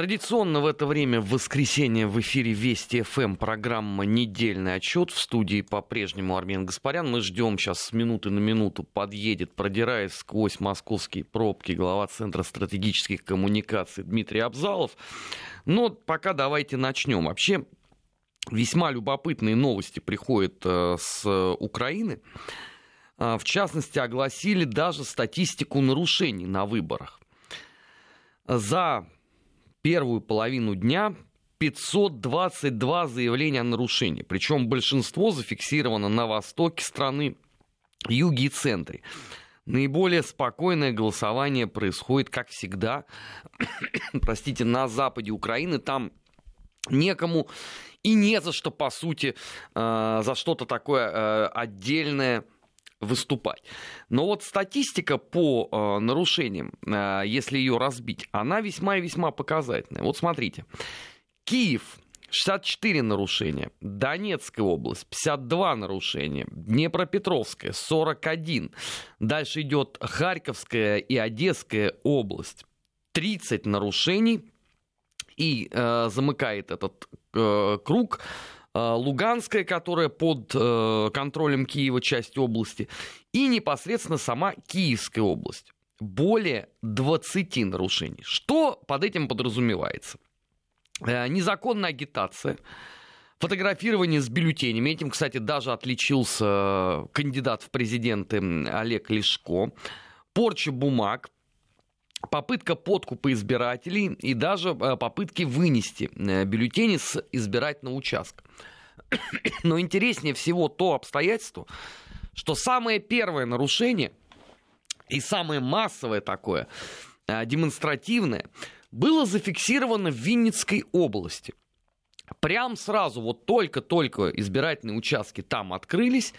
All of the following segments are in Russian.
Традиционно в это время в воскресенье в эфире Вести ФМ программа «Недельный отчет». В студии по-прежнему Армен Гаспарян. Мы ждем сейчас с минуты на минуту подъедет, продираясь сквозь московские пробки, глава Центра стратегических коммуникаций Дмитрий Абзалов. Но пока давайте начнем. Вообще, весьма любопытные новости приходят э, с Украины. А, в частности, огласили даже статистику нарушений на выборах. За первую половину дня 522 заявления о нарушении. Причем большинство зафиксировано на востоке страны, юге и центре. Наиболее спокойное голосование происходит, как всегда, простите, на западе Украины. Там некому и не за что, по сути, э, за что-то такое э, отдельное выступать. Но вот статистика по э, нарушениям, э, если ее разбить, она весьма и весьма показательная. Вот смотрите. Киев 64 нарушения, Донецкая область 52 нарушения, Днепропетровская 41, дальше идет Харьковская и Одесская область 30 нарушений и э, замыкает этот э, круг Луганская, которая под э, контролем Киева часть области, и непосредственно сама Киевская область. Более 20 нарушений. Что под этим подразумевается? Э, незаконная агитация, фотографирование с бюллетенями. Этим, кстати, даже отличился кандидат в президенты Олег Лешко. Порча бумаг, попытка подкупа избирателей и даже э, попытки вынести э, бюллетени с избирательного участка. Но интереснее всего то обстоятельство, что самое первое нарушение и самое массовое такое, э, демонстративное, было зафиксировано в Винницкой области. Прям сразу, вот только-только избирательные участки там открылись,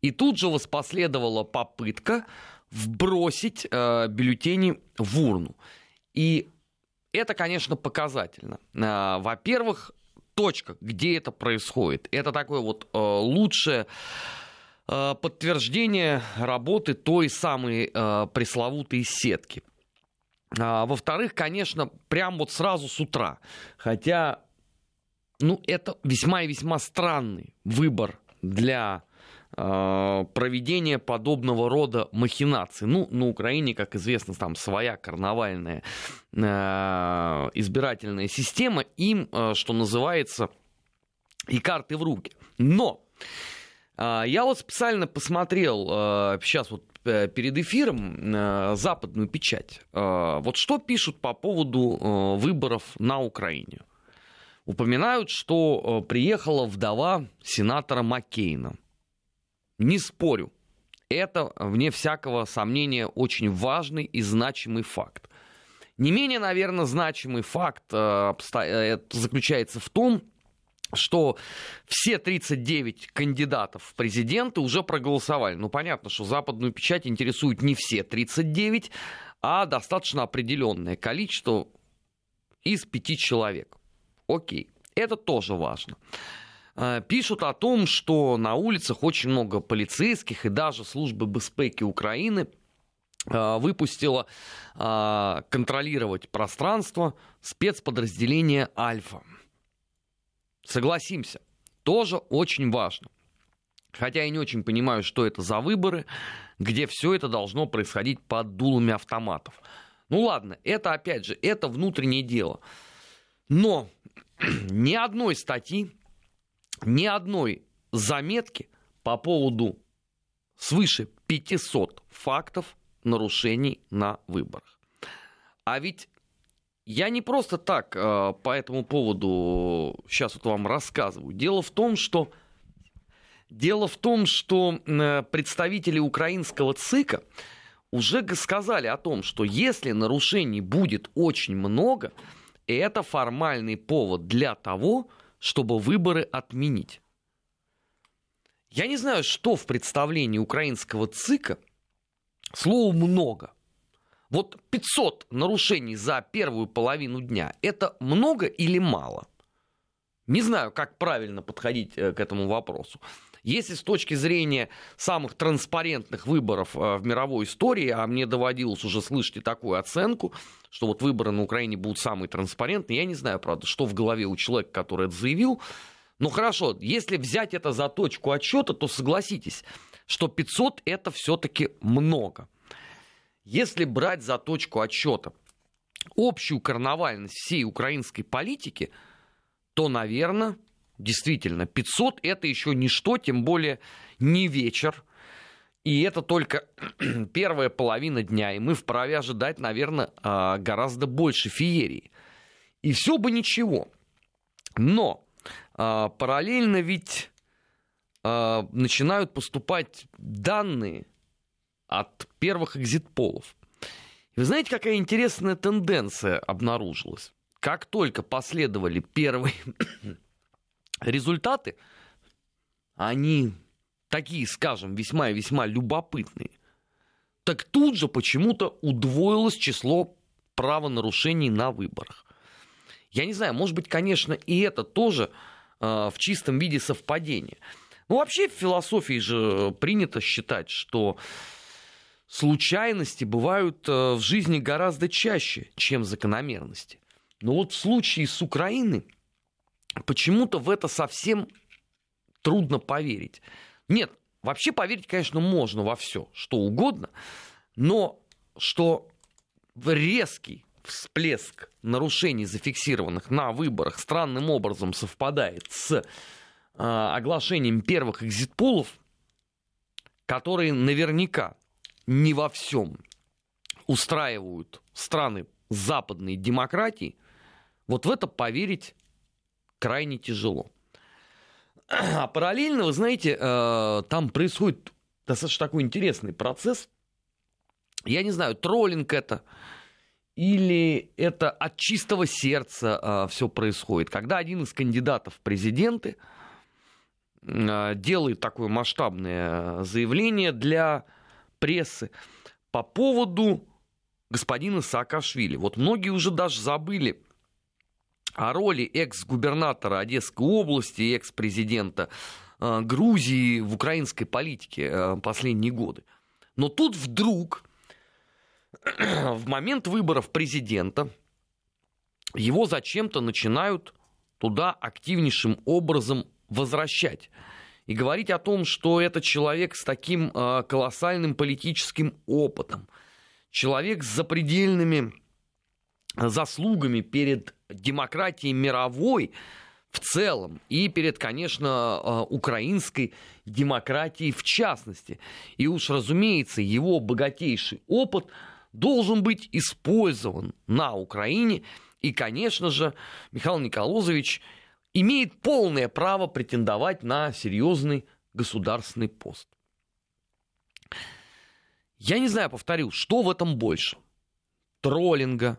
и тут же воспоследовала попытка вбросить э, бюллетени в урну. И это, конечно, показательно. Э, во-первых, точка, где это происходит, это такое вот э, лучшее э, подтверждение работы той самой э, пресловутой сетки. А, во-вторых, конечно, прям вот сразу с утра. Хотя, ну, это весьма и весьма странный выбор для Э, проведения подобного рода махинаций. Ну, на Украине, как известно, там своя карнавальная э, избирательная система, им, э, что называется, и карты в руки. Но я вот специально посмотрел сейчас вот перед эфиром западную печать. Вот что пишут по поводу выборов на Украине. Упоминают, что приехала вдова сенатора Маккейна не спорю. Это, вне всякого сомнения, очень важный и значимый факт. Не менее, наверное, значимый факт э, э заключается в том, что все 39 кандидатов в президенты уже проголосовали. Ну, понятно, что западную печать интересуют не все 39, а достаточно определенное количество из пяти человек. Окей, это тоже важно. Э, пишут о том, что на улицах очень много полицейских и даже службы безпеки Украины э, выпустила э, контролировать пространство спецподразделение Альфа. Согласимся, тоже очень важно. Хотя я не очень понимаю, что это за выборы, где все это должно происходить под дулами автоматов. Ну ладно, это опять же, это внутреннее дело. Но ни одной статьи ни одной заметки по поводу свыше 500 фактов нарушений на выборах. А ведь я не просто так э, по этому поводу сейчас вот вам рассказываю. Дело в том, что Дело в том, что э, представители украинского ЦИКа уже сказали о том, что если нарушений будет очень много, это формальный повод для того, чтобы выборы отменить. Я не знаю, что в представлении украинского ЦИКа слово «много». Вот 500 нарушений за первую половину дня – это много или мало? Не знаю, как правильно подходить э, к этому вопросу. Если с точки зрения самых транспарентных выборов э, в мировой истории, а мне доводилось уже слышать и такую оценку, что вот выборы на Украине будут самые транспарентные, я не знаю, правда, что в голове у человека, который это заявил, ну хорошо, если взять это за точку отчета, то согласитесь, что 500 это все-таки много. Если брать за точку отчета общую карнавальность всей украинской политики, то, наверное, Действительно, 500 это еще ничто, тем более не вечер. И это только первая половина дня, и мы вправе ожидать, наверное, а, гораздо больше феерии. И все бы ничего. Но а, параллельно ведь а, начинают поступать данные от первых экзит-полов. Вы знаете, какая интересная тенденция обнаружилась? Как только последовали первые результаты, они такие, скажем, весьма и весьма любопытные, так тут же почему-то удвоилось число правонарушений на выборах. Я не знаю, может быть, конечно, и это тоже э, в чистом виде совпадение. Ну, вообще в философии же принято считать, что случайности бывают э, в жизни гораздо чаще, чем закономерности. Но вот в случае с Украиной почему-то в это совсем трудно поверить. Нет, вообще поверить, конечно, можно во все, что угодно, но что резкий всплеск нарушений, зафиксированных на выборах, странным образом совпадает с э, оглашением первых экзитполов, которые наверняка не во всем устраивают страны западной демократии, вот в это поверить крайне тяжело. А параллельно, вы знаете, э, там происходит достаточно такой интересный процесс. Я не знаю, троллинг это или это от чистого сердца э, все происходит. Когда один из кандидатов в президенты э, делает такое масштабное заявление для прессы по поводу господина Саакашвили. Вот многие уже даже забыли о роли экс-губернатора Одесской области и экс-президента э, Грузии в украинской политике э, последние годы. Но тут вдруг, в момент выборов президента, его зачем-то начинают туда активнейшим образом возвращать. И говорить о том, что это человек с таким э, колоссальным политическим опытом, человек с запредельными заслугами перед демократией мировой в целом и перед, конечно, э, украинской демократией в частности. И уж, разумеется, его богатейший опыт должен быть использован на Украине. И, конечно же, Михаил Николозович имеет полное право претендовать на серьезный государственный пост. Я не знаю, повторю, что в этом больше? Троллинга,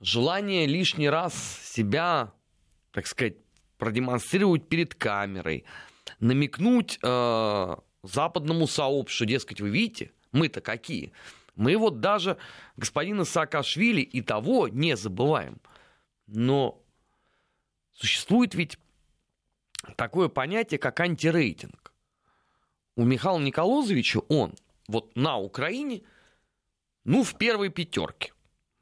желание лишний раз себя, так сказать, продемонстрировать перед камерой, намекнуть э, западному сообществу, дескать, вы видите, мы-то какие. Мы вот даже господина Саакашвили и того не забываем. Но существует ведь такое понятие, как антирейтинг. У Михаила Николозовича он вот на Украине, ну, в первой пятерке.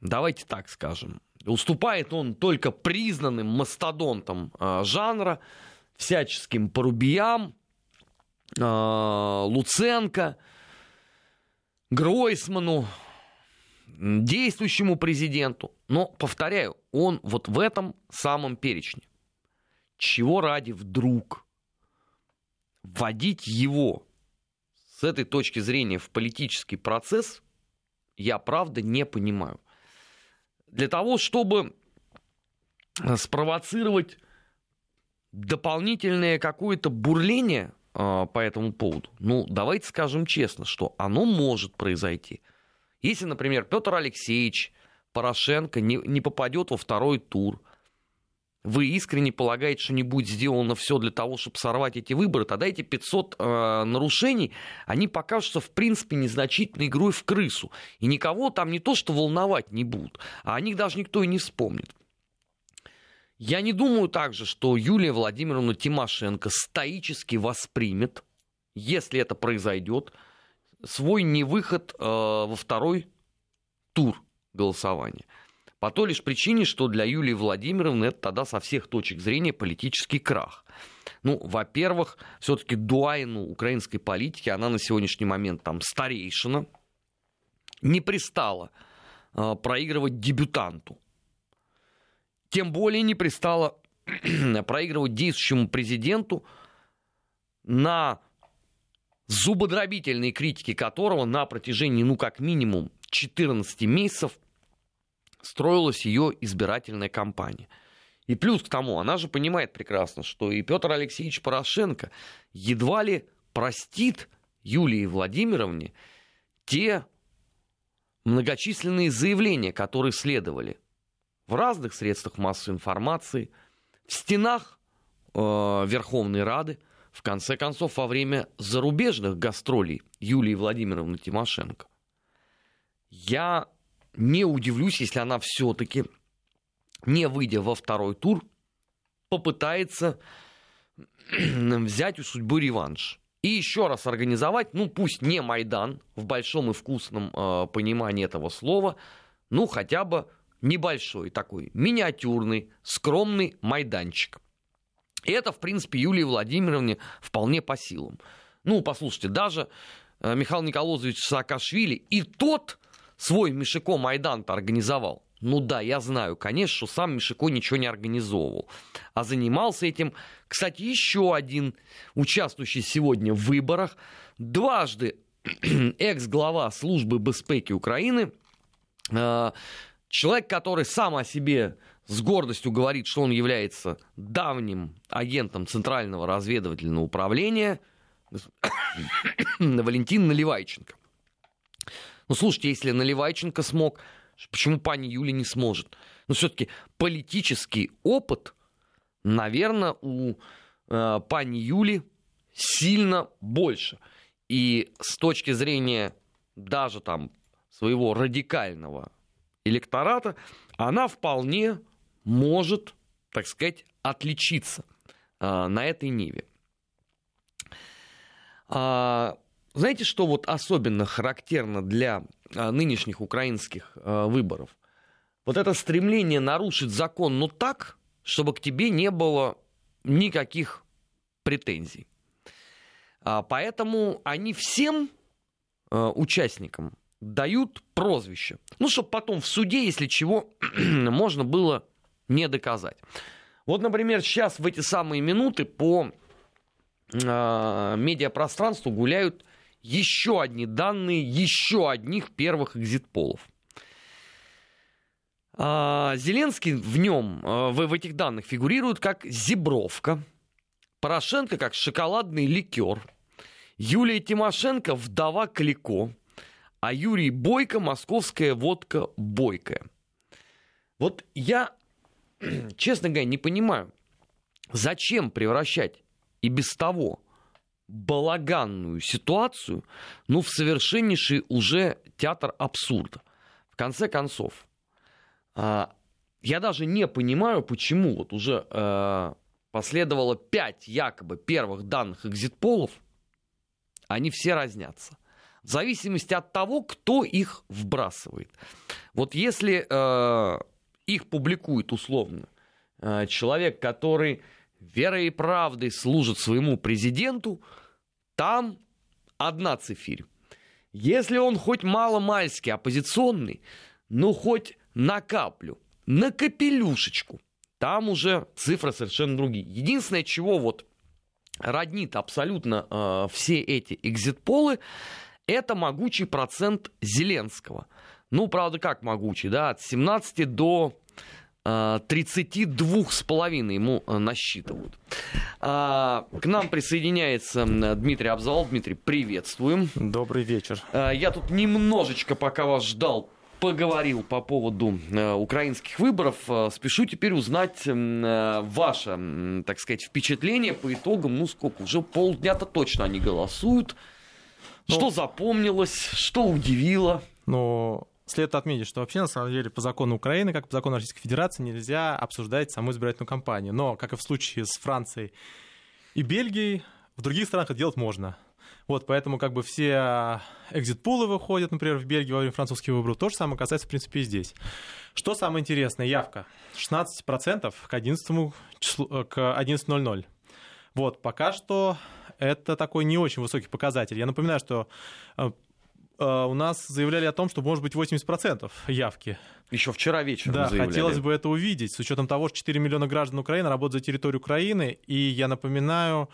Давайте так скажем. Уступает он только признанным мастодонтам э, жанра, всяческим Порубиям, э, Луценко, Гройсману, действующему президенту. Но, повторяю, он вот в этом самом перечне. Чего ради вдруг вводить его с этой точки зрения в политический процесс, я правда не понимаю для того, чтобы э, спровоцировать дополнительное какое-то бурление э, по этому поводу, ну, давайте скажем честно, что оно может произойти. Если, например, Петр Алексеевич Порошенко не, не попадет во второй тур – вы искренне полагаете, что не будет сделано все для того, чтобы сорвать эти выборы, тогда эти 500 э, нарушений, они покажутся, в принципе, незначительной игрой в крысу. И никого там не то, что волновать не будут, а о них даже никто и не вспомнит. Я не думаю также, что Юлия Владимировна Тимошенко стоически воспримет, если это произойдет, свой невыход э, во второй тур голосования. По той лишь причине, что для Юлии Владимировны это тогда со всех точек зрения политический крах. Ну, во-первых, все-таки дуайну украинской политики, она на сегодняшний момент там старейшина, не пристала э, проигрывать дебютанту. Тем более не пристала проигрывать действующему президенту на зубодробительной критике которого на протяжении, ну, как минимум 14 месяцев строилась ее избирательная кампания. И плюс к тому, она же понимает прекрасно, что и Петр Алексеевич Порошенко едва ли простит Юлии Владимировне те многочисленные заявления, которые следовали в разных средствах массовой информации, в стенах э, Верховной Рады, в конце концов, во время зарубежных гастролей Юлии Владимировны Тимошенко. Я не удивлюсь, если она все-таки, не выйдя во второй тур, попытается взять у судьбы реванш. И еще раз организовать, ну пусть не Майдан в большом и вкусном э, понимании этого слова, ну хотя бы небольшой такой, миниатюрный, скромный майданчик. И это, в принципе, Юлии Владимировне вполне по силам. Ну, послушайте, даже э, Михаил Николаевич Саакашвили и тот свой Мишико Майдан-то организовал. Ну да, я знаю, конечно, что сам Мишико ничего не организовывал. А занимался этим, кстати, еще один участвующий сегодня в выборах, дважды экс-глава службы безпеки Украины, э, человек, который сам о себе с гордостью говорит, что он является давним агентом Центрального разведывательного управления, Валентин Наливайченко. Ну, слушайте, если Наливайченко смог, почему пани Юля не сможет? Ну, все-таки политический опыт, наверное, у э, пани Юли сильно больше. И с точки зрения даже там своего радикального электората, она вполне может, так сказать, отличиться э, на этой ниве. А, знаете, что вот особенно характерно для а, нынешних украинских а, выборов? Вот это стремление нарушить закон, но так, чтобы к тебе не было никаких претензий. А, поэтому они всем участникам дают прозвище. Ну, чтобы потом в суде, если чего, можно было не доказать. Вот, например, сейчас в эти самые минуты по э, медиапространству гуляют еще одни данные еще одних первых экзит-полов. А, Зеленский в нем, в, в этих данных фигурирует как зебровка, Порошенко как шоколадный ликер, Юлия Тимошенко вдова Клико, а Юрий Бойко московская водка Бойкая. Вот я честно говоря, не понимаю, зачем превращать и без того балаганную ситуацию, ну, в совершеннейший уже театр абсурда. В конце концов, а, я даже не понимаю, почему вот уже а, последовало пять якобы первых данных экзитполов, они все разнятся. В зависимости от того, кто их вбрасывает. Вот если а, их публикует условно человек, который верой и правдой служит своему президенту, там одна цифирь. Если он хоть мало-мальски оппозиционный, ну хоть на каплю, на капелюшечку, там уже цифры совершенно другие. Единственное, чего вот роднит абсолютно э, все эти экзит-полы, это могучий процент Зеленского – ну, правда, как могучий, да, от 17 до 32 э, с половиной ему э, насчитывают. А, к нам присоединяется Дмитрий Абзал. Дмитрий, приветствуем. Добрый вечер. А, я тут немножечко, пока вас ждал, поговорил по поводу э, украинских выборов. Спешу теперь узнать ваше, так сказать, впечатление по итогам. Ну, сколько? Уже полдня-то точно они голосуют. Ну, что запомнилось, что удивило? Ну, Следует отметить, что вообще, на самом деле, по закону Украины, как по закону Российской Федерации, нельзя обсуждать саму избирательную кампанию. Но, как и в случае с Францией и Бельгией, в других странах это делать можно. Вот, поэтому как бы все экзит-пулы выходят, например, в Бельгии во время французских выборов. То же самое касается, в принципе, и здесь. Что самое интересное? Явка. 16% к 11.00. К 11.00. Вот, пока что это такой не очень высокий показатель. Я напоминаю, что э, э, у нас заявляли о том, что может быть 80% явки. Еще вчера вечером Да, заявляли. хотелось бы это увидеть, с учетом того, что 4 миллиона граждан Украины работают за территорию Украины, и я напоминаю,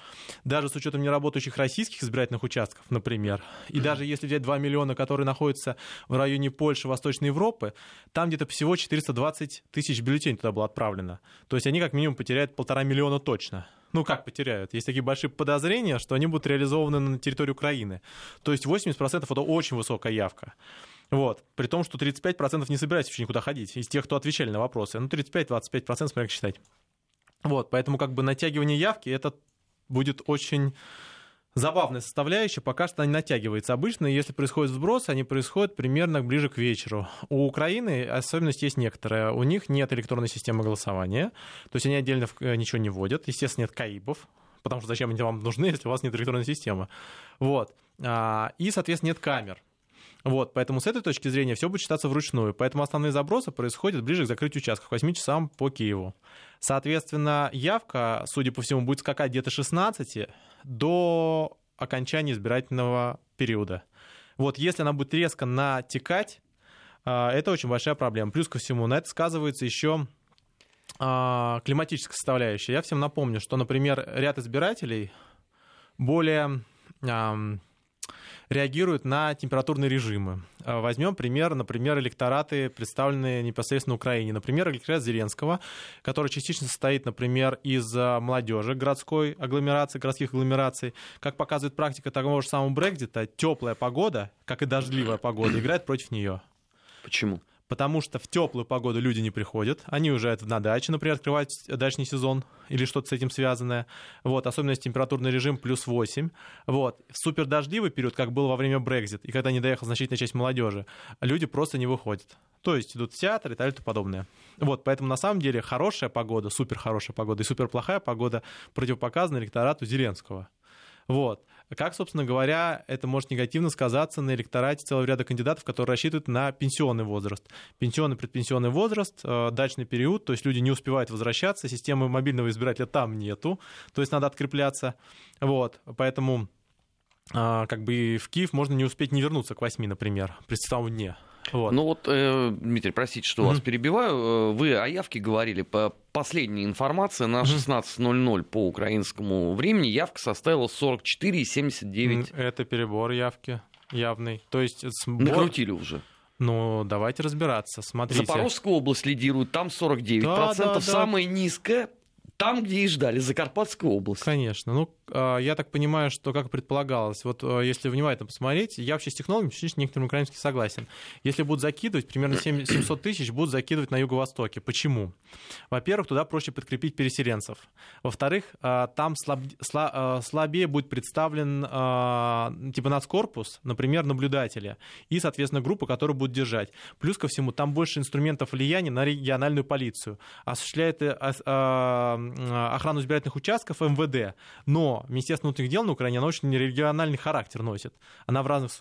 даже с учетом неработающих российских избирательных участков, например, и даже если взять 2 миллиона, которые находятся в районе Польши, Восточной Европы, там где-то всего 420 тысяч бюллетеней туда было отправлено. То есть они как минимум потеряют полтора миллиона точно. Ну, как потеряют? Есть такие большие подозрения, что они будут реализованы на территории Украины. То есть 80% это очень высокая явка. Вот. При том, что 35% не собираются вообще никуда ходить из тех, кто отвечали на вопросы. Ну, 35-25%, смотря как считать. Вот, поэтому как бы натягивание явки, это будет очень забавная составляющая, пока что не натягивается. Обычно, если происходит сброс, они происходят примерно ближе к вечеру. У Украины особенность есть некоторая. У них нет электронной системы голосования, то есть они отдельно э, ничего не вводят. Естественно, нет КАИБов, потому что зачем они вам нужны, если у вас нет электронной системы. Вот. А, и, соответственно, нет камер. Вот, поэтому с этой точки зрения все будет считаться вручную. Поэтому основные забросы происходят ближе к закрытию участков, к 8 часам по Киеву. Соответственно, явка, судя по всему, будет скакать где-то 16 до окончания избирательного периода. Вот если она будет резко натекать, а, это очень большая проблема. Плюс ко всему, на это сказывается еще а, климатическая составляющая. Я всем напомню, что, например, ряд избирателей более реагируют на температурные режимы. А, возьмем пример, например, электораты, представленные непосредственно Украине. Например, электорат Зеленского, который частично состоит, например, из а, молодежи городской агломерации, городских агломераций. Как показывает практика того же самого Брекзита, теплая погода, как и дождливая погода, играет против нее. Почему? Потому что в теплую погоду люди не приходят, они уезжают на дачу, например, открывать дачный сезон или что-то с этим связанное. Вот, особенно если температурный режим плюс 8. Вот. В супер дождливый период, как был во время Брекзит, и когда не доехала значительная часть молодежи, люди просто не выходят. То есть идут в театр и так далее и подобное. Вот, поэтому на самом деле хорошая погода, супер хорошая погода и супер плохая погода противопоказана электорату Зеленского. Вот. Как, собственно говоря, это может негативно сказаться на электорате целого ряда кандидатов, которые рассчитывают на пенсионный возраст. Пенсионный, предпенсионный возраст, э, дачный период, то есть люди не успевают возвращаться, системы мобильного избирателя там нету, то есть надо открепляться. Вот, поэтому э, как бы в Киев можно не успеть не вернуться к 8, например, при дне. Вот. Ну вот, э, Дмитрий, простите, что mm-hmm. вас перебиваю. Э, вы о явке говорили. По последней информации на 16.00 по украинскому времени явка составила 44,79. Это перебор явки явный. То есть сбор... Накрутили уже. Ну, давайте разбираться. Смотрите. Запорожская область лидирует, там 49%. Да, да, да. Самая низкая там, где и ждали, Закарпатская область. Конечно. Ну, я так понимаю, что, как предполагалось, вот а, если внимательно посмотреть, я вообще с технологиями с некоторыми украинским согласен. Если будут закидывать, примерно 700 тысяч будут закидывать на юго-востоке. Почему? Во-первых, туда проще подкрепить переселенцев. Во-вторых, а, там слаб, слабее будет представлен типа нацкорпус, например, наблюдатели, и, соответственно, группа, которая будет держать. Плюс ко всему, там больше инструментов влияния на региональную полицию. Осуществляет охрану избирательных участков МВД, но Министерство внутренних дел на Украине, оно очень региональный характер носит. Она в разных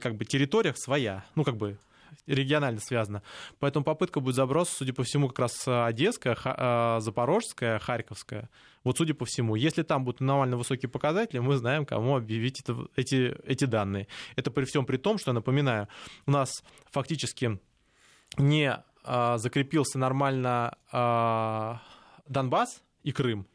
как бы, территориях своя, ну, как бы регионально связана. Поэтому попытка будет заброса, судя по всему, как раз Одесская, а, Запорожская, Харьковская. Вот судя по всему, если там будут нормально высокие показатели, мы знаем, кому объявить это, эти, эти данные. Это при всем при том, что, напоминаю, у нас фактически не а, закрепился нормально а, Донбасс и Крым,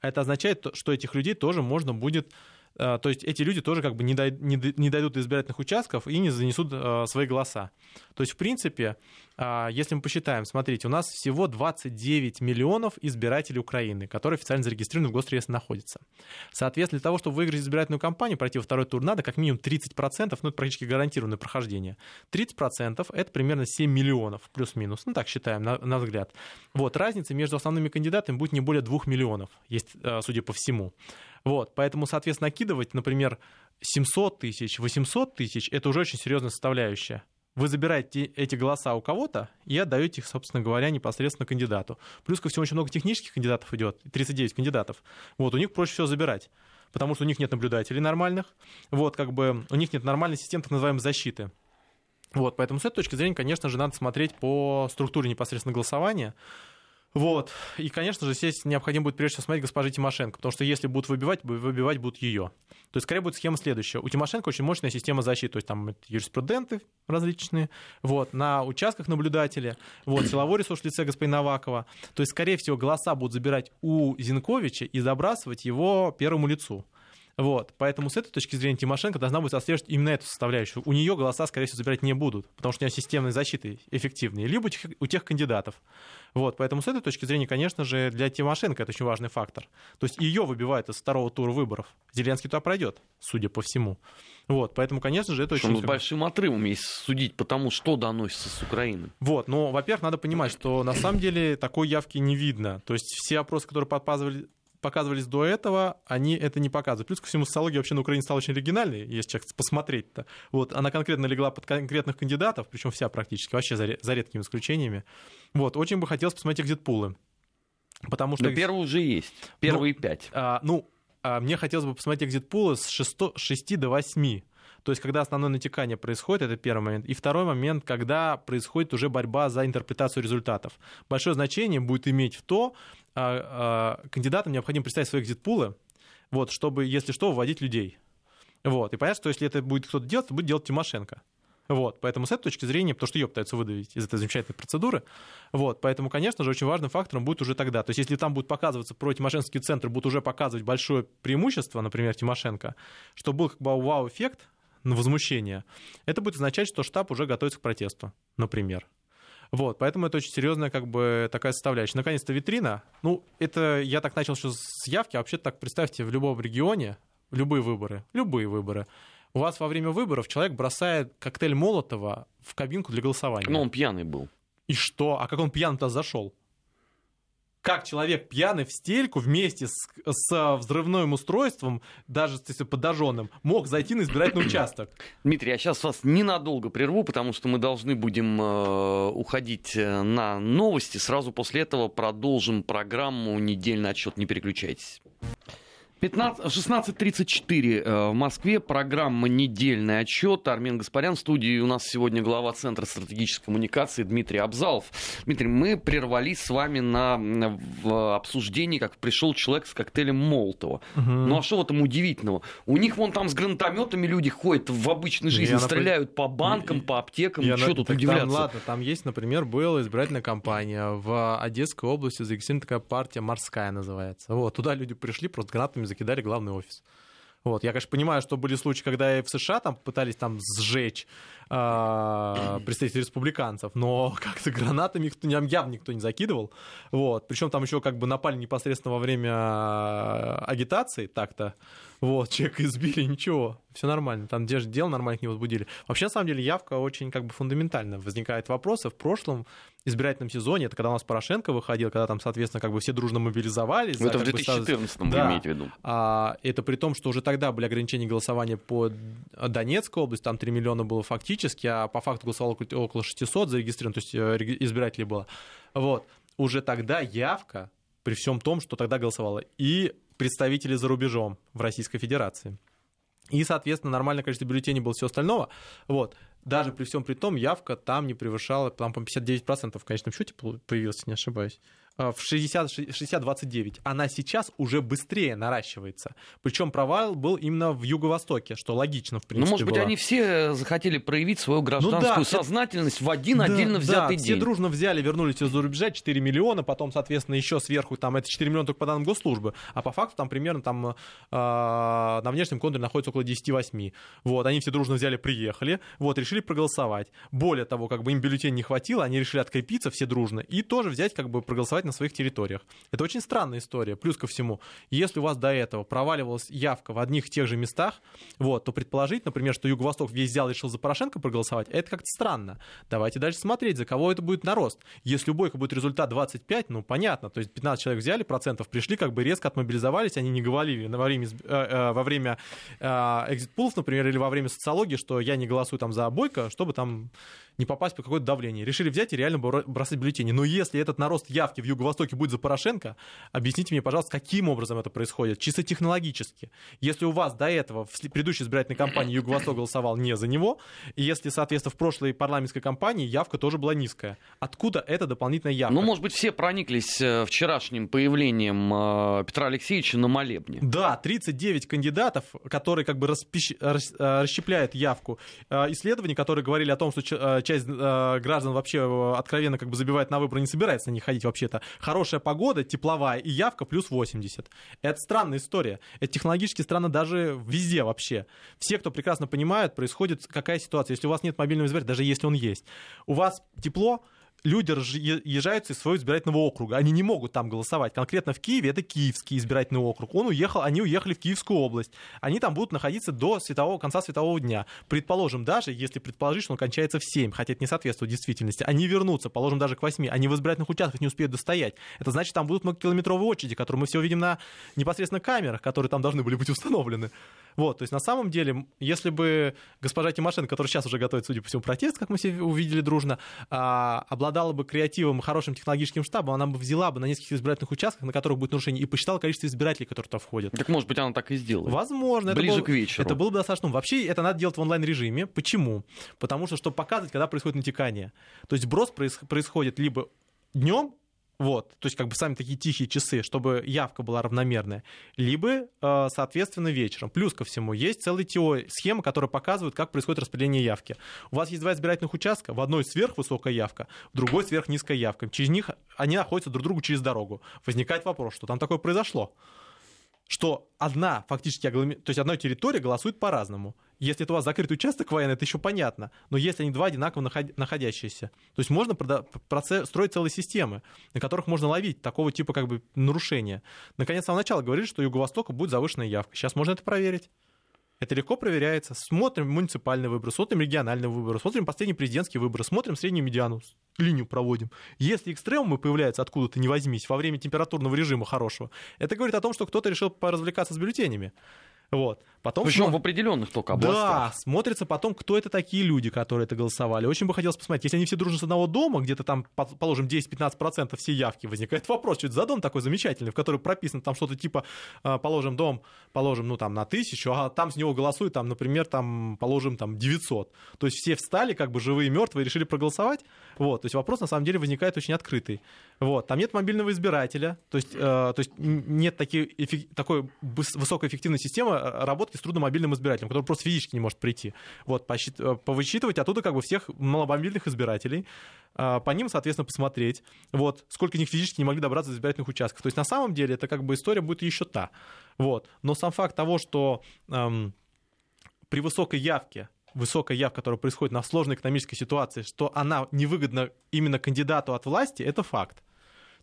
это означает, что этих людей тоже можно будет Э, то есть эти люди тоже как бы не, дой, не, не дойдут до избирательных участков и не занесут э, свои голоса. То есть, в принципе, если мы посчитаем, смотрите, у нас всего 29 миллионов избирателей Украины, которые официально зарегистрированы в госреестре находятся. Соответственно, для того, чтобы выиграть избирательную кампанию, пройти во второй тур, надо как минимум 30%, ну это практически гарантированное прохождение. 30% это примерно 7 миллионов, плюс-минус, ну так считаем, на, на взгляд. Вот, разница между основными кандидатами будет не более 2 миллионов, есть, судя по всему. Вот, поэтому, соответственно, накидывать, например, 700 тысяч, 800 тысяч, это уже очень серьезная составляющая. Вы забираете эти голоса у кого-то и отдаете их, собственно говоря, непосредственно кандидату. Плюс ко всему очень много технических кандидатов идет, 39 кандидатов. Вот, у них проще всего забирать потому что у них нет наблюдателей нормальных, вот, как бы, у них нет нормальной системы так называемой защиты. Вот, поэтому с этой точки зрения, конечно же, надо смотреть по структуре непосредственно голосования, вот. И, конечно же, здесь необходимо будет прежде всего смотреть госпожи Тимошенко, потому что если будут выбивать, выбивать будут ее. То есть, скорее будет схема следующая. У Тимошенко очень мощная система защиты, то есть там юриспруденты различные, вот, на участках наблюдатели, вот, силовой ресурс в лице господина Навакова. То есть, скорее всего, голоса будут забирать у Зинковича и забрасывать его первому лицу. Вот. Поэтому с этой точки зрения Тимошенко должна будет отслеживать именно эту составляющую. У нее голоса, скорее всего, забирать не будут, потому что у нее системные защиты эффективные, либо у тех кандидатов. Вот. Поэтому с этой точки зрения, конечно же, для Тимошенко это очень важный фактор. То есть ее выбивают из второго тура выборов. Зеленский туда пройдет, судя по всему. Вот, поэтому, конечно же, это Причем очень... с большим отрывом, если судить по тому, что доносится с Украины. Вот, но, во-первых, надо понимать, что на самом деле такой явки не видно. То есть все опросы, которые показывали, показывались до этого, они это не показывают. Плюс ко всему, социология вообще на Украине стала очень оригинальной, если человек посмотреть-то. Вот, она конкретно легла под конкретных кандидатов, причем вся практически, вообще за, за редкими исключениями. Вот, очень бы хотелось посмотреть экзит-пулы. Потому что... Но первый уже есть, первые ну, пять. А, ну, а мне хотелось бы посмотреть экзит-пулы с 6, 6 до 8. То есть, когда основное натекание происходит, это первый момент. И второй момент, когда происходит уже борьба за интерпретацию результатов. Большое значение будет иметь в то, а, а, кандидатам необходимо представить свои экзит-пулы, вот, чтобы, если что, вводить людей. Вот. И понятно, что если это будет кто-то делать, то будет делать Тимошенко. Вот, поэтому с этой точки зрения, потому что ее пытаются выдавить из этой замечательной процедуры, вот, поэтому, конечно же, очень важным фактором будет уже тогда. То есть, если там будет показываться про Тимошенский центр, будут уже показывать большое преимущество, например, Тимошенко, что был как бы вау-эффект возмущение, это будет означать, что штаб уже готовится к протесту, например. Вот, поэтому это очень серьезная как бы такая составляющая. Наконец-то витрина. Ну, это я так начал еще с явки, а вообще так представьте, в любом регионе, любые выборы, любые выборы, у вас во время выборов человек бросает коктейль Молотова в кабинку для голосования. Ну, он пьяный был. И что? А как он пьяный-то зашел? Как человек пьяный в стельку вместе с, с взрывным устройством, даже если подожженным, мог зайти на избирательный участок. Дмитрий, я сейчас вас ненадолго прерву, потому что мы должны будем э, уходить э, на новости. Сразу после этого продолжим программу «Недельный отчет». Не переключайтесь. 16.34 э, в Москве. Программа «Недельный отчет». Армен Гаспарян в студии. У нас сегодня глава Центра стратегической коммуникации Дмитрий Абзалов. Дмитрий, мы прервались с вами на в обсуждении, как пришел человек с коктейлем Молотова. Угу. Ну а что в этом удивительного? У них вон там с гранатометами люди ходят в обычной жизни, я стреляют напр... по банкам, по аптекам. Я что на... тут удивляться? Там, ладно, там есть, например, была избирательная кампания в Одесской области зарегистрирована такая партия «Морская» называется. Вот, туда люди пришли просто гранатами закидали главный офис. Вот. Я, конечно, понимаю, что были случаи, когда и в США там пытались там сжечь э, представителей республиканцев, но как-то гранатами их явно никто не закидывал. Вот. Причем там еще как бы напали непосредственно во время а, агитации так-то. Вот, человека избили, ничего, все нормально. Там же дел нормально не возбудили. Вообще, на самом деле, явка очень как бы фундаментально. Возникает вопросы. В прошлом избирательном сезоне, это когда у нас Порошенко выходил, когда там, соответственно, как бы все дружно мобилизовались. Это в 2014 вы да. имеете в виду? А, это при том, что уже тогда были ограничения голосования по Донецкой области, там 3 миллиона было фактически, а по факту голосовало около 600 зарегистрировано, то есть э, избирателей было. Вот. Уже тогда явка, при всем том, что тогда голосовало и представители за рубежом в Российской Федерации. И, соответственно, нормальное количество бюллетеней было все остального. Вот. Даже при всем при том, явка там не превышала, там, по 59% в конечном счете появилось, не ошибаюсь. Э, в 60-29. Она сейчас уже быстрее наращивается. Причем провал был именно в юго-востоке, что логично, в принципе. Ну, может быть, было. они все захотели проявить свою гражданскую ну, да, сознательность в один да, отдельно взятый да, день. Все дружно взяли, вернулись из-за рубежа 4 миллиона, потом, соответственно, еще сверху там это 4 миллиона только по данным госслужбы, а по факту там примерно там э, на внешнем контуре находится около 10-8. Вот, они все дружно взяли, приехали, вот, решили проголосовать. Более того, как бы им бюллетень не хватило, они решили открепиться все дружно и тоже взять, как бы проголосовать на своих территориях. Это очень странная история. Плюс ко всему, если у вас до этого проваливалась явка в одних и тех же местах, вот, то предположить, например, что Юго-Восток весь взял и решил за Порошенко проголосовать, это как-то странно. Давайте дальше смотреть, за кого это будет нарост. Если у Бойко будет результат 25, ну, понятно, то есть 15 человек взяли, процентов пришли, как бы резко отмобилизовались, они не говорили во время, э, э, во время экзит-пулов, например, или во время социологии, что я не голосую там за Бойко, чтобы там не попасть под какое-то давление. Решили взять и реально бросать бюллетени. Но если этот нарост явки в Юго-Востоке будет за Порошенко, объясните мне, пожалуйста, каким образом это происходит? Чисто технологически. Если у вас до этого в предыдущей избирательной кампании Юго-Восток голосовал не за него, и если, соответственно, в прошлой парламентской кампании явка тоже была низкая. Откуда эта дополнительная явка? Ну, может быть, все прониклись э, вчерашним появлением э, Петра Алексеевича на молебне. Да, 39 кандидатов, которые как бы распищ... Э, расщепляют явку. Исследования, которые говорили о том, что часть граждан вообще откровенно как бы забивает на выборы, не собирается на них ходить вообще-то. Хорошая погода, тепловая и явка плюс 80. Это странная история. Это технологически странно даже везде вообще. Все, кто прекрасно понимает, происходит какая ситуация. Если у вас нет мобильного избирателя, даже если он есть, у вас тепло, люди езжают из своего избирательного округа. Они не могут там голосовать. Конкретно в Киеве это Киевский избирательный округ. Он уехал, они уехали в Киевскую область. Они там будут находиться до светового, конца светового дня. Предположим, даже если предположить, что он кончается в 7, хотя это не соответствует действительности, они вернутся, положим, даже к 8. Они в избирательных участках не успеют достоять. Это значит, там будут многокилометровые очереди, которые мы все увидим на непосредственно камерах, которые там должны были быть установлены. Вот, то есть на самом деле, если бы госпожа Тимошенко, которая сейчас уже готовит, судя по всему, протест, как мы все увидели дружно, а, обладала бы креативом, хорошим технологическим штабом, она бы взяла бы на нескольких избирательных участках, на которых будет нарушение, и посчитала количество избирателей, которые туда входят. Так может быть она так и сделает. Возможно. Ближе это было, к вечеру. Это было бы достаточно. Вообще это надо делать в онлайн-режиме. Почему? Потому что, чтобы показывать, когда происходит натекание. То есть брос происходит либо днем, вот, то есть как бы сами такие тихие часы, чтобы явка была равномерная, либо, э, соответственно, вечером. Плюс ко всему, есть целая теория, схема, которая показывает, как происходит распределение явки. У вас есть два избирательных участка, в одной сверхвысокая явка, в другой сверхнизкая явка. Через них они находятся друг другу через дорогу. Возникает вопрос, что там такое произошло что одна фактически, то есть одна территория голосует по-разному. Если это у вас закрытый участок военный, это еще понятно. Но если они два одинаково находящиеся, то есть можно процесс, строить целые системы, на которых можно ловить такого типа как бы нарушения. Наконец, с самого начала говорили, что Юго-Востока будет завышенная явка. Сейчас можно это проверить. Это легко проверяется. Смотрим муниципальные выборы, смотрим региональные выборы, смотрим последние президентские выборы, смотрим среднюю медиану, линию проводим. Если экстремумы появляются откуда-то не возьмись во время температурного режима хорошего, это говорит о том, что кто-то решил поразвлекаться с бюллетенями. Вот. Потом Причем смо... в определенных только областях. Да, смотрится потом, кто это такие люди, которые это голосовали. Очень бы хотелось посмотреть. Если они все дружат с одного дома, где-то там, положим, 10-15% все явки, возникает вопрос, что это за дом такой замечательный, в который прописано там что-то типа, а, положим, дом, положим, ну, там, на тысячу, а там с него голосуют, там, например, там, положим, там, 900. То есть все встали, как бы живые, мертвые, решили проголосовать. Вот. То есть вопрос, на самом деле, возникает очень открытый. Вот. Там нет мобильного избирателя, то есть, э, то есть нет таки, эффек... такой высокоэффективной системы э, работки с трудномобильным избирателем, который просто физически не может прийти. Вот, посчит... Э, повысчитывать оттуда как бы всех маломобильных избирателей, э, по ним, соответственно, посмотреть, вот, сколько них физически не могли добраться до избирательных участков. То есть на самом деле это как бы история будет еще та. Вот. Но сам факт того, что эм, при высокой явке высокая явка, которая происходит на сложной экономической ситуации, что она невыгодна именно кандидату от власти, это факт.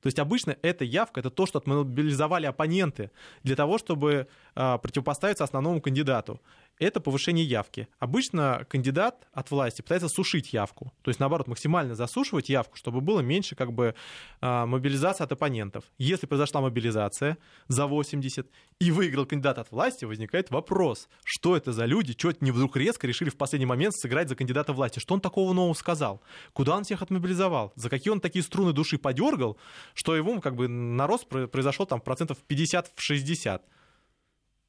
То есть обычно эта явка, это то, что отмобилизовали оппоненты для того, чтобы э, противопоставиться основному кандидату это повышение явки. Обычно кандидат от власти пытается сушить явку, то есть, наоборот, максимально засушивать явку, чтобы было меньше как бы а, мобилизации от оппонентов. Если произошла мобилизация за 80 и выиграл кандидат от власти, возникает вопрос, что это за люди, что это не вдруг резко решили в последний момент сыграть за кандидата власти, что он такого нового сказал, куда он всех отмобилизовал, за какие он такие струны души подергал, что его как бы нарост произошел там процентов 50 в 60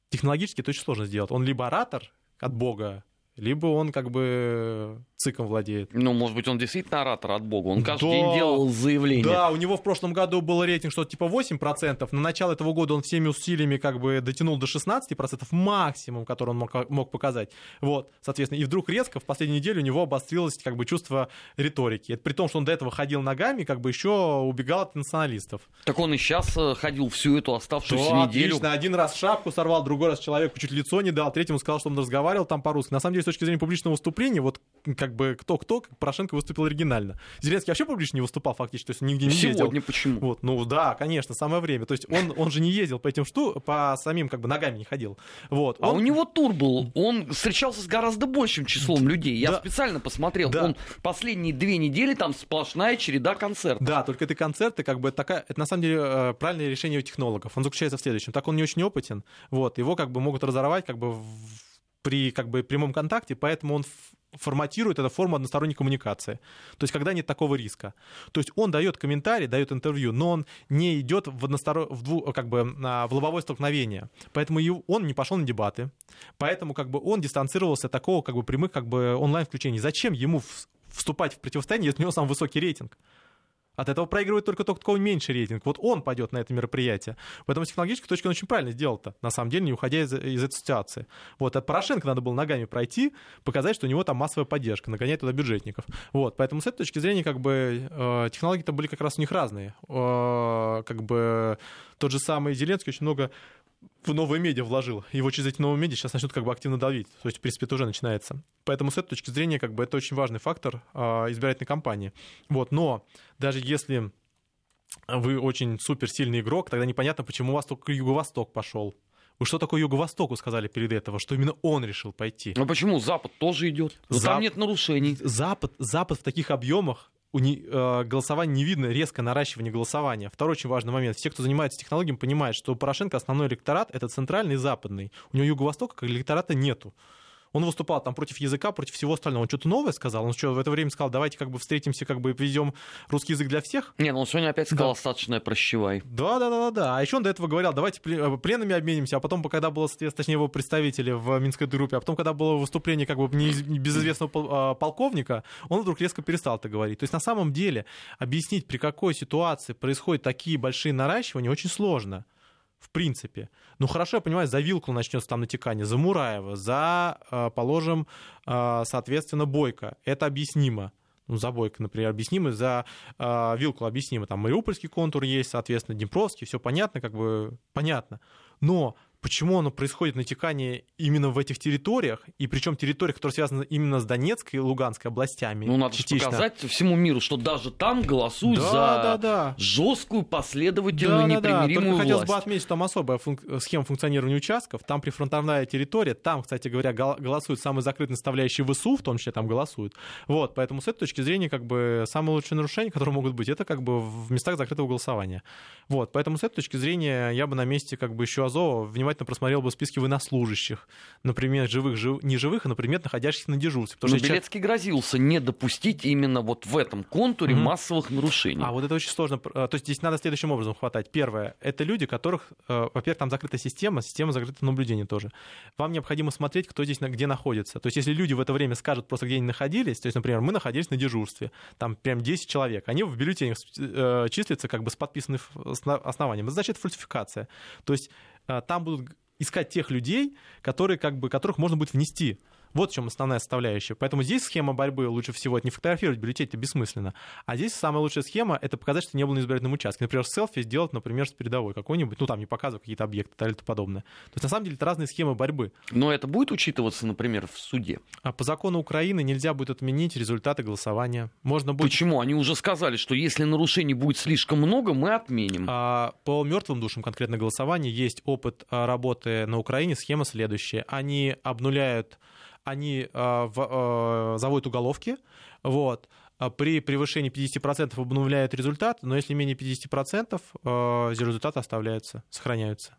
технологически это очень сложно сделать. Он либо оратор от Бога, либо он как бы циком владеет. Ну, может быть, он действительно оратор от Бога. Он каждый да, день делал заявление. Да, у него в прошлом году был рейтинг что-то типа 8%. На начало этого года он всеми усилиями как бы дотянул до 16%, максимум, который он мог, мог показать. Вот, соответственно, и вдруг резко в последнюю неделю у него обострилось как бы чувство риторики. Это при том, что он до этого ходил ногами, как бы еще убегал от националистов. Так он и сейчас э, ходил всю эту оставшуюся да, неделю. Отлично. Один раз шапку сорвал, другой раз человеку чуть лицо не дал, третьему сказал, что он разговаривал там по-русски. На самом деле, с точки зрения публичного выступления, вот как бы кто-кто, Порошенко выступил оригинально. Зеленский вообще публично не выступал фактически, то есть он нигде не Сегодня ездил. Сегодня почему? Вот, ну да, конечно, самое время. То есть он, он же не ездил по этим шту, по самим как бы ногами не ходил. Вот. А он... у него тур был, он встречался с гораздо большим числом людей. Я да. специально посмотрел, да. он последние две недели там сплошная череда концертов. Да, только это концерты, как бы такая, это на самом деле э, правильное решение у технологов. Он заключается в следующем. Так он не очень опытен, вот, его как бы могут разорвать как бы в при как бы прямом контакте, поэтому он форматирует это форму односторонней коммуникации. То есть, когда нет такого риска. То есть, он дает комментарий, дает интервью, но он не идет в, односторон... в, дву... как бы, в лобовое столкновение. Поэтому он не пошел на дебаты. Поэтому как бы, он дистанцировался от такого как бы, прямых как бы, онлайн-включений. Зачем ему вступать в противостояние, если у него самый высокий рейтинг? От этого проигрывает только тот, у кого меньше рейтинг. Вот он пойдет на это мероприятие. Поэтому с технологической точки он очень правильно сделал-то, на самом деле, не уходя из, из этой ситуации. Вот, от Порошенко надо было ногами пройти, показать, что у него там массовая поддержка, нагонять туда бюджетников. Вот, поэтому с этой точки зрения, как бы, э, технологии-то были как раз у них разные. Э, как бы тот же самый Зеленский очень много в новые медиа вложил. Его через эти новые медиа сейчас начнут как бы активно давить. То есть, в принципе, это уже начинается. Поэтому с этой точки зрения, как бы, это очень важный фактор а, избирательной кампании. Вот, но даже если вы очень суперсильный игрок, тогда непонятно, почему у вас только Юго-Восток пошел. Вы что такое Юго-Востоку сказали перед этого, что именно он решил пойти? Ну почему? Запад тоже идет. Зап... Там нет нарушений. Запад, Запад в таких объемах у не, э, голосования не видно резко наращивание голосования. Второй очень важный момент. Все, кто занимается технологиями, понимают, что у Порошенко основной электорат — это центральный и западный. У него Юго-Востока как электората нету он выступал там против языка, против всего остального. Он что-то новое сказал? Он что, в это время сказал, давайте как бы встретимся, как бы введем русский язык для всех? Не, ну он сегодня опять сказал, да. остаточное прощевай. Да, да, да, да. А еще он до этого говорил, давайте э, пленами обменимся, а потом, когда было, точнее, его представители в Минской группе, а потом, когда было выступление как бы безызвестного а, полковника, он вдруг резко перестал это говорить. То есть на самом деле объяснить, при какой ситуации происходят такие большие наращивания, очень сложно в принципе. Ну хорошо, я понимаю, за Вилку начнется там натекание, за Мураева, за, э, положим, э, соответственно, Бойко. Это объяснимо. Ну, за Бойко, например, объяснимо, за э, Вилку объяснимо. Там Мариупольский контур есть, соответственно, Днепровский, все понятно, как бы понятно. Но почему оно происходит натекание именно в этих территориях, и причем территориях, которые связаны именно с Донецкой и Луганской областями. Ну, надо частично. показать всему миру, что даже там голосуют да, за да, да. жесткую, последовательную, да, непримиримую да, да. Только власть. хотелось бы отметить, там особая функ- схема функционирования участков, там прифронтовая территория, там, кстати говоря, голосуют самые закрытые наставляющие ВСУ, в том числе там голосуют. Вот, поэтому с этой точки зрения, как бы, самые лучшие нарушения, которые могут быть, это как бы в местах закрытого голосования. Вот, поэтому с этой точки зрения я бы на месте как бы еще Азова внимательно внимательно просмотрел бы списки военнослужащих, например, живых, жив... не живых, а, например, находящихся на дежурстве. Потому Но что Белецкий человек... грозился не допустить именно вот в этом контуре mm-hmm. массовых нарушений. А вот это очень сложно. То есть здесь надо следующим образом хватать. Первое, это люди, которых, э, во-первых, там закрыта система, система закрытого наблюдения тоже. Вам необходимо смотреть, кто здесь где находится. То есть если люди в это время скажут просто, где они находились, то есть, например, мы находились на дежурстве, там прям 10 человек, они в бюллетенях э, числятся как бы с подписанным основанием. Это значит фальсификация. То есть а, там будут искать тех людей, которые, как бы, которых можно будет внести вот в чем основная составляющая. Поэтому здесь схема борьбы лучше всего это не фотографировать бюллетень, это бессмысленно. А здесь самая лучшая схема — это показать, что не было на избирательном участке. Например, селфи сделать, например, с передовой какой-нибудь, ну там не показывать какие-то объекты и так подобное. То есть на самом деле это разные схемы борьбы. Но это будет учитываться, например, в суде? А по закону Украины нельзя будет отменить результаты голосования. Можно будет... Почему? Они уже сказали, что если нарушений будет слишком много, мы отменим. А, по мертвым душам конкретно голосования есть опыт а, работы на Украине. Схема следующая. Они обнуляют они э, в, э, заводят уголовки, вот, а при превышении 50% обновляют результат, но если менее 50%, э, результаты оставляются, сохраняются.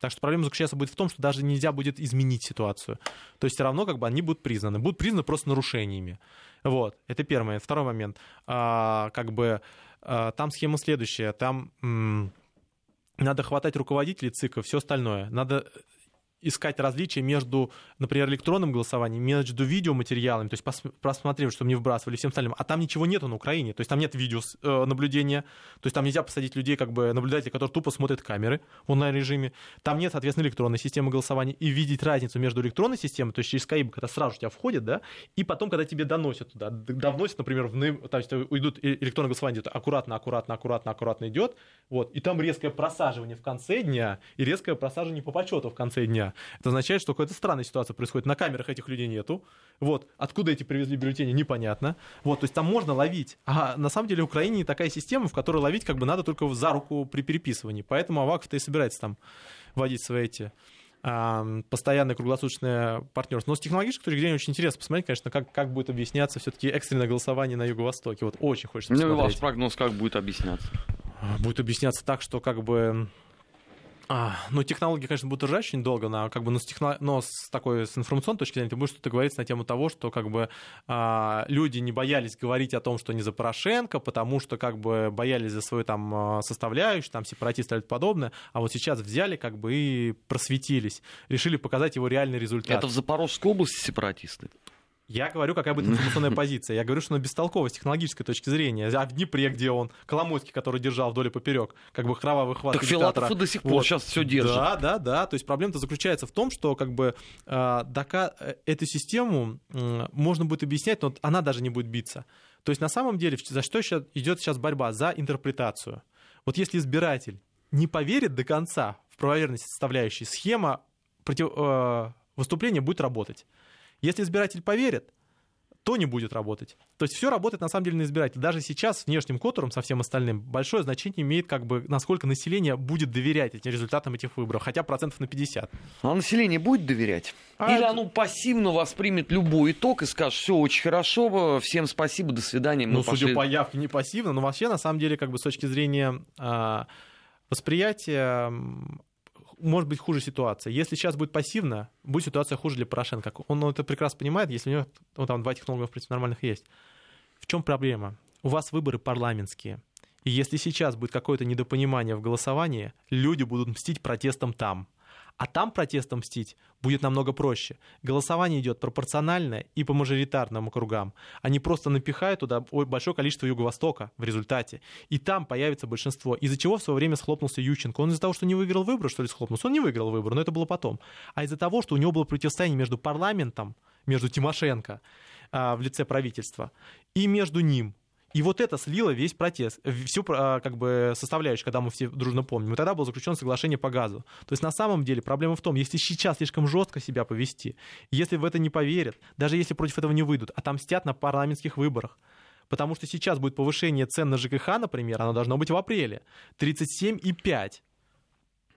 Так что проблема заключается будет в том, что даже нельзя будет изменить ситуацию. То есть все равно как бы они будут признаны. Будут признаны просто нарушениями. Вот, это первый момент. Второй момент. А, как бы а, там схема следующая. Там м- надо хватать руководителей ЦИКа, все остальное. Надо искать различия между, например, электронным голосованием, между видеоматериалами, то есть просмотрев, чтобы не вбрасывали всем остальным, а там ничего нету на Украине, то есть там нет видеонаблюдения, то есть там нельзя посадить людей, как бы наблюдатели, которые тупо смотрят камеры в онлайн-режиме, там нет, соответственно, электронной системы голосования, и видеть разницу между электронной системой, то есть через Skype, когда сразу у тебя входит, да, и потом, когда тебе доносят туда, довносят, например, в, есть уйдут электронное голосование идет аккуратно, аккуратно, аккуратно, аккуратно идет, вот, и там резкое просаживание в конце дня, и резкое просаживание по почету в конце дня. Это означает, что какая-то странная ситуация происходит. На камерах этих людей нету. Вот. Откуда эти привезли бюллетени, непонятно. Вот. То есть там можно ловить. А на самом деле в Украине не такая система, в которой ловить как бы надо только за руку при переписывании. Поэтому Аваков-то и собирается там вводить свои эти постоянное круглосуточное партнерство. Но с технологической точки зрения очень интересно посмотреть, конечно, как, как будет объясняться все-таки экстренное голосование на Юго-Востоке. Вот очень хочется посмотреть. Ну и ваш прогноз как будет объясняться? Будет объясняться так, что как бы А, ну, технологии, конечно, будут держать очень долго, но, как бы, но, с, техно... но с такой с информационной точки зрения ты будешь что-то говорить на тему того, что как бы а, люди не боялись говорить о том, что не за Порошенко, потому что как бы боялись за свою там а, составляющую, там сепаратисты и подобное, а вот сейчас взяли как бы и просветились, решили показать его реальный результат. Это в Запорожской области сепаратисты? Я говорю, какая будет информационная позиция. Я говорю, что она бестолковая с технологической точки зрения. А в Днепре, где он, Коломойский, который держал вдоль и поперек, как бы кровавый хват Так Филатов и до сих пор вот. сейчас все держит. Да, да, да. То есть проблема-то заключается в том, что как бы э, дока... Э, эту систему э, можно будет объяснять, но она даже не будет биться. То есть на самом деле за что сейчас идет сейчас борьба? За интерпретацию. Вот если избиратель не поверит до конца в правоверность составляющей, схема против... э, выступления будет работать. Если избиратель поверит, то не будет работать. То есть все работает на самом деле на избирателя. Даже сейчас с внешним контуром, со всем остальным, большое значение имеет, как бы, насколько население будет доверять этим результатам этих выборов, хотя процентов на 50. А население будет доверять? А Или оно пассивно воспримет любой итог и скажет, все очень хорошо, всем спасибо, до свидания. Мы ну, пошли... судя по явке, не пассивно, но вообще, на самом деле, как бы с точки зрения э, восприятия может быть хуже ситуация. Если сейчас будет пассивно, будет ситуация хуже для Порошенко. Он это прекрасно понимает, если у него ну, там два технолога, в принципе, нормальных есть. В чем проблема? У вас выборы парламентские. И если сейчас будет какое-то недопонимание в голосовании, люди будут мстить протестом там – а там протестом мстить будет намного проще. Голосование идет пропорциональное и по мажоритарным округам. Они просто напихают туда большое количество Юго-Востока в результате. И там появится большинство. Из-за чего в свое время схлопнулся Ющенко? Он из-за того, что не выиграл выборы, что ли, схлопнулся? Он не выиграл выборы, но это было потом. А из-за того, что у него было противостояние между парламентом, между Тимошенко а, в лице правительства, и между ним, и вот это слило весь протест, всю а, как бы, составляющую, когда мы все дружно помним. И тогда было заключено соглашение по газу. То есть на самом деле проблема в том, если сейчас слишком жестко себя повести, если в это не поверят, даже если против этого не выйдут, отомстят на парламентских выборах. Потому что сейчас будет повышение цен на ЖКХ, например, оно должно быть в апреле. 37,5.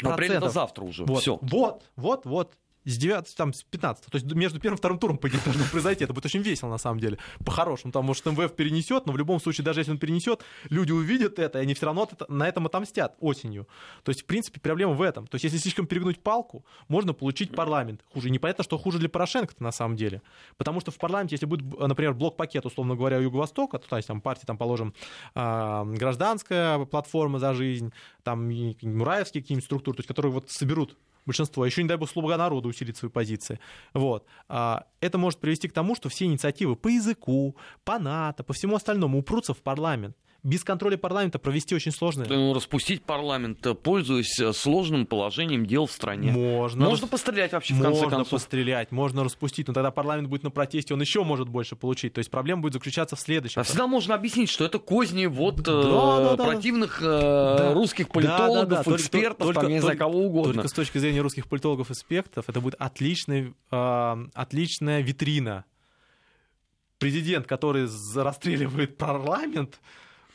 Но апрель это завтра уже. Вот, Все. вот, вот, вот с 9, там, с 15. То есть между первым и вторым туром, по идее, должно произойти. Это будет очень весело, на самом деле. По-хорошему. Там, может, МВФ перенесет, но в любом случае, даже если он перенесет, люди увидят это, и они все равно на этом отомстят осенью. То есть, в принципе, проблема в этом. То есть, если слишком перегнуть палку, можно получить парламент хуже. И непонятно, что хуже для Порошенко на самом деле. Потому что в парламенте, если будет, например, блок-пакет, условно говоря, Юго-Востока, то, то есть там партии, там, положим, гражданская платформа за жизнь, там Мураевские какие-нибудь структуры, то есть, которые вот соберут большинство, еще, не дай бог, слуга народа усилит свои позиции. Вот. А, это может привести к тому, что все инициативы по языку, по НАТО, по всему остальному упрутся в парламент без контроля парламента провести очень сложно. Ну, распустить парламент, э, пользуясь э, сложным положением дел в стране. Можно. Можно пострелять вообще, в конце можно концов. Можно пострелять, можно распустить, но тогда парламент будет на протесте, он еще может больше получить. То есть проблема будет заключаться в следующем. А всегда можно объяснить, что это козни вот да, э, да, противных э, да. русских политологов, да, да, да. экспертов, только, там, я не знаю, кого угодно. Только с точки зрения русских политологов и экспертов это будет отличный, э, отличная витрина президент, который расстреливает парламент,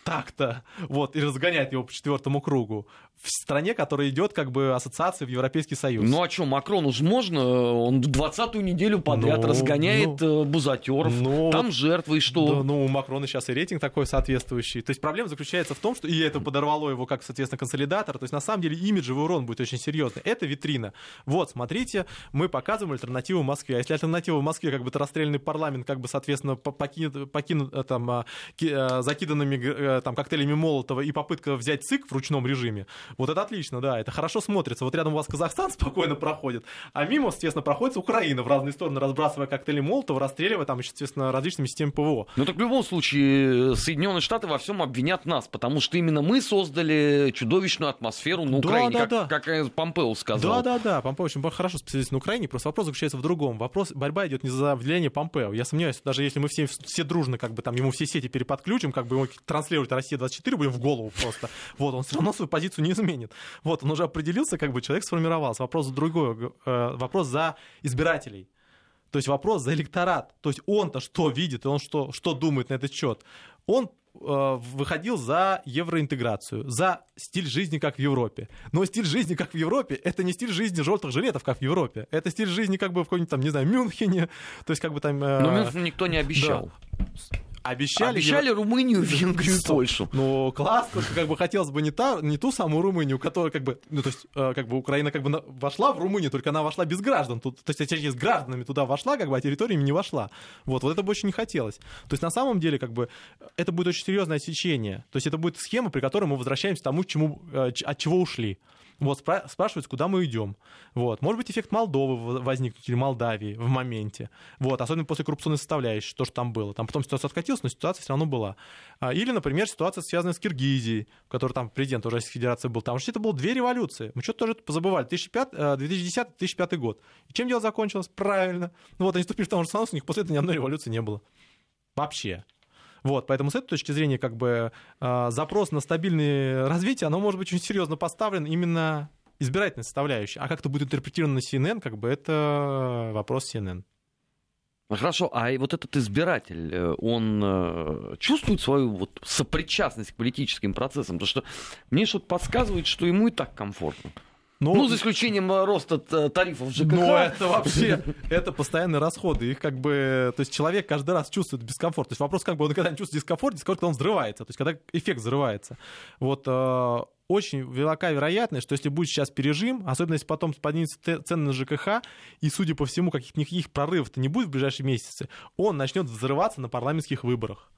так-то, вот, и разгоняет его по четвертому кругу в стране, которая идет как бы ассоциация в Европейский Союз. Ну а что, Макрону же можно? Он двадцатую неделю подряд ну, разгоняет ну, э, бузатеров, ну, там жертвы, и что? Да, ну, у Макрона сейчас и рейтинг такой соответствующий. То есть проблема заключается в том, что и это подорвало его как, соответственно, консолидатор. То есть на самом деле имиджевый урон будет очень серьезный. Это витрина. Вот, смотрите, мы показываем альтернативу Москве. А если альтернатива в Москве, как бы расстрелянный парламент, как бы, соответственно, покинут, покинут э, там, э, закиданными там, коктейлями Молотова и попытка взять ЦИК в ручном режиме, вот это отлично, да, это хорошо смотрится. Вот рядом у вас Казахстан спокойно проходит, а мимо, естественно, проходит Украина в разные стороны, разбрасывая коктейли Молотова, расстреливая там, естественно, различными системами ПВО. Ну так в любом случае Соединенные Штаты во всем обвинят нас, потому что именно мы создали чудовищную атмосферу на Украине, да, да, как, да. как Помпео сказал. Да, да, да, Помпео очень хорошо специалист на Украине, просто вопрос заключается в другом. Вопрос, борьба идет не за влияние Помпео. Я сомневаюсь, даже если мы все, все дружно, как бы там ему все сети переподключим, как бы ему транслировать Россия 24 будем в голову просто. Вот, он все равно свою позицию не изменит. Вот, он уже определился, как бы человек сформировался. Вопрос другой, э, вопрос за избирателей. То есть вопрос за электорат. То есть он-то что видит, он что, что думает на этот счет. Он э, выходил за евроинтеграцию, за стиль жизни, как в Европе. Но стиль жизни, как в Европе, это не стиль жизни желтых жилетов, как в Европе. Это стиль жизни, как бы в каком-нибудь там, не знаю, Мюнхене. То есть, как бы там... Э, Но Мюнхен никто не обещал. Да обещали... Обещали Румынию, Венгрию и Польшу. Ну, класс, только как бы хотелось бы не, та, не ту самую Румынию, которая как бы, ну, то есть, э, как бы Украина как бы вошла в Румынию, только она вошла без граждан. Тут, то есть, с гражданами туда вошла, как бы, а территориями не вошла. Вот, вот это бы очень не хотелось. То есть, на самом деле, как бы, это будет очень серьезное отсечение. То есть, это будет схема, при которой мы возвращаемся к тому, чему, э, от чего ушли. Вот, спра- спрашивают, куда мы идем. Вот. Может быть, эффект Молдовы возникнет или Молдавии в моменте. Вот. Особенно после коррупционной составляющей, то, что там было. Там потом ситуация откатилась, но ситуация все равно была. А, или, например, ситуация, связанная с Киргизией, в которой там президент уже Федерации был. Там вообще это было две революции. Мы что-то тоже позабывали. 2010-2005 э, год. И чем дело закончилось? Правильно. Ну вот они вступили в том же Союз, у них после этого ни одной революции не было. Вообще. Вот, поэтому с этой точки зрения как бы э, запрос на стабильное развитие, оно может быть очень серьезно поставлен именно избирательной составляющей. А как это будет интерпретировано на CNN, как бы это вопрос CNN. Хорошо, а вот этот избиратель, э, он э, чувствует свою вот сопричастность к политическим процессам? Потому что мне что-то подсказывает, что ему и так комфортно. Но... Ну, за исключением э, роста тарифов ЖКХ. Но это вообще, это постоянные расходы. Их как бы, то есть человек каждый раз чувствует дискомфорт. То есть вопрос, как бы он когда чувствует дискомфорт, дискомфорт, когда он взрывается. То есть когда эффект взрывается. Вот э, очень велика вероятность, что если будет сейчас пережим, особенно если потом поднимется цены на ЖКХ, и, судя по всему, каких-то никаких прорывов-то не будет в ближайшие месяцы, он начнет взрываться на парламентских выборах.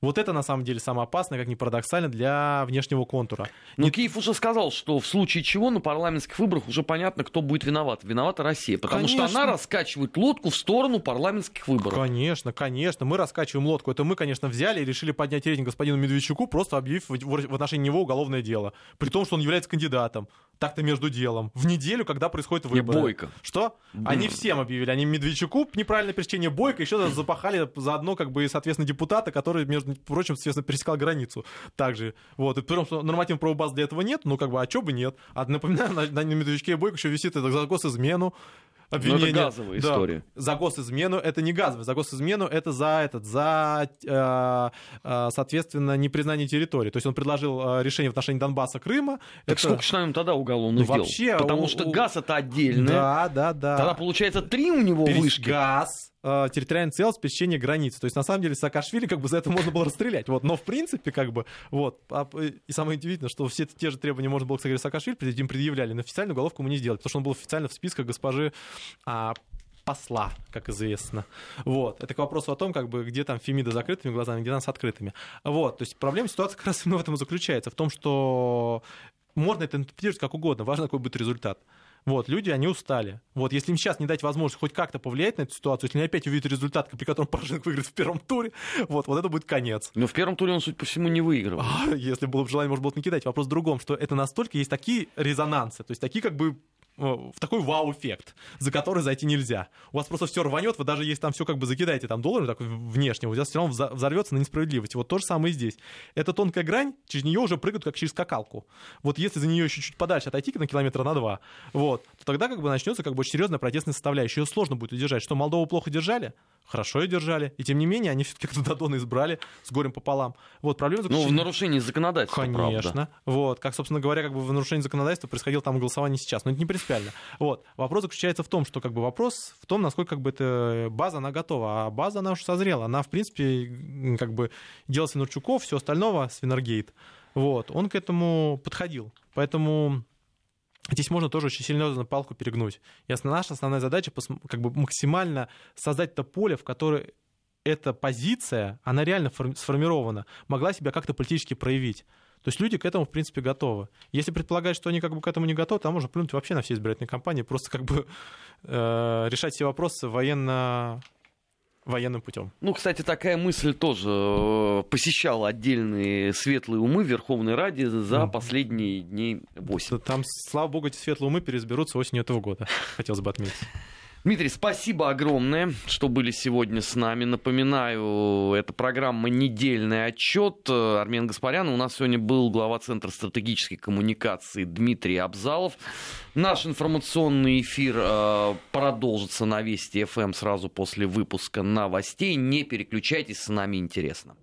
Вот это на самом деле самое опасное, как ни парадоксально, для внешнего контура. Но Не... Киев уже сказал, что в случае чего на парламентских выборах уже понятно, кто будет виноват. Виновата Россия, потому конечно. что она раскачивает лодку в сторону парламентских выборов. Конечно, конечно. Мы раскачиваем лодку. Это мы, конечно, взяли и решили поднять рейтинг господину Медведчуку, просто объявив в отношении него уголовное дело. При том, что он является кандидатом так-то между делом. В неделю, когда происходит выборы. И Бойко. Что? Блин. Они всем объявили. Они Медведчуку неправильное пересечение Бойко, еще запахали заодно, как бы, соответственно, депутата, который, между прочим, соответственно, пересекал границу. Также. Вот. И при том, что нормативной правовой базы для этого нет, ну, как бы, а чё бы нет? А напоминаю, на, на Медведчуке и Бойко еще висит это за госизмену, обвинение. Но это газовая да, история. За госизмену это не газовая. За госизмену это за этот, за, э, э, соответственно, непризнание территории. То есть он предложил э, решение в отношении Донбасса, Крыма. Так это... сколько же нам тогда уголовных ну, вообще, Потому у, что газ это отдельно. Да, да, да. Тогда получается три у него Перес... вышки. Газ, э, территориальная целостность, пересечение границы. То есть, на самом деле, Саакашвили как бы за это можно было расстрелять. Вот. Но, в принципе, как бы, вот. А, и самое удивительное, что все те же требования можно было, кстати, Саакашвили, им предъявляли, но официальную уголовку мы не сделали, потому что он был официально в списках госпожи а, посла, как известно. Вот. Это к вопросу о том, как бы, где там Фемида закрытыми глазами, где она с открытыми. Вот. То есть проблема ситуации как раз именно в этом и заключается, в том, что можно это интерпретировать как угодно, важно, какой будет результат. Вот, люди, они устали. Вот, если им сейчас не дать возможность хоть как-то повлиять на эту ситуацию, если они опять увидят результат, при котором Порошенко выиграет в первом туре, вот, вот это будет конец. Но в первом туре он, судя по всему, не выиграл. А, если было бы желание, можно было бы накидать. Вопрос в другом, что это настолько есть такие резонансы, то есть такие как бы в такой вау-эффект, за который зайти нельзя. У вас просто все рванет, вы даже если там все как бы закидаете там долларами так внешне, у вас все равно взорвется на несправедливости. Вот то же самое и здесь. Это тонкая грань, через нее уже прыгают как через скакалку. Вот если за нее еще чуть подальше отойти на километра на два, вот, то тогда как бы начнется как бы очень серьезная протестная составляющая. Ее сложно будет удержать. Что Молдову плохо держали? Хорошо ее держали. И тем не менее, они все-таки Дадона избрали с горем пополам. Вот проблема заключается... Ну, в нарушении законодательства, Конечно. Правда. Вот. Как, собственно говоря, как бы в нарушении законодательства происходило там голосование сейчас. Но это не принципиально. Вот. Вопрос заключается в том, что как бы вопрос в том, насколько как бы эта база, она готова. А база, она уже созрела. Она, в принципе, как бы делал Свинарчуков, все остального, Свинаргейт. Вот. Он к этому подходил. Поэтому Здесь можно тоже очень серьезно палку перегнуть. И наша основная задача как бы максимально создать то поле, в которое эта позиция, она реально сформирована, могла себя как-то политически проявить. То есть люди к этому, в принципе, готовы. Если предполагать, что они как бы к этому не готовы, то можно плюнуть вообще на все избирательные кампании, просто как бы э, решать все вопросы военно военным путем. Ну, кстати, такая мысль тоже э, посещала отдельные светлые умы Верховной Раде за mm. последние дней 8. Там, слава богу, эти светлые умы переизберутся осенью этого года, хотелось бы отметить. Дмитрий, спасибо огромное, что были сегодня с нами. Напоминаю, это программа «Недельный отчет». Армен Гаспарян. У нас сегодня был глава Центра стратегической коммуникации Дмитрий Абзалов. Наш информационный эфир э, продолжится на Вести ФМ сразу после выпуска новостей. Не переключайтесь, с нами интересно.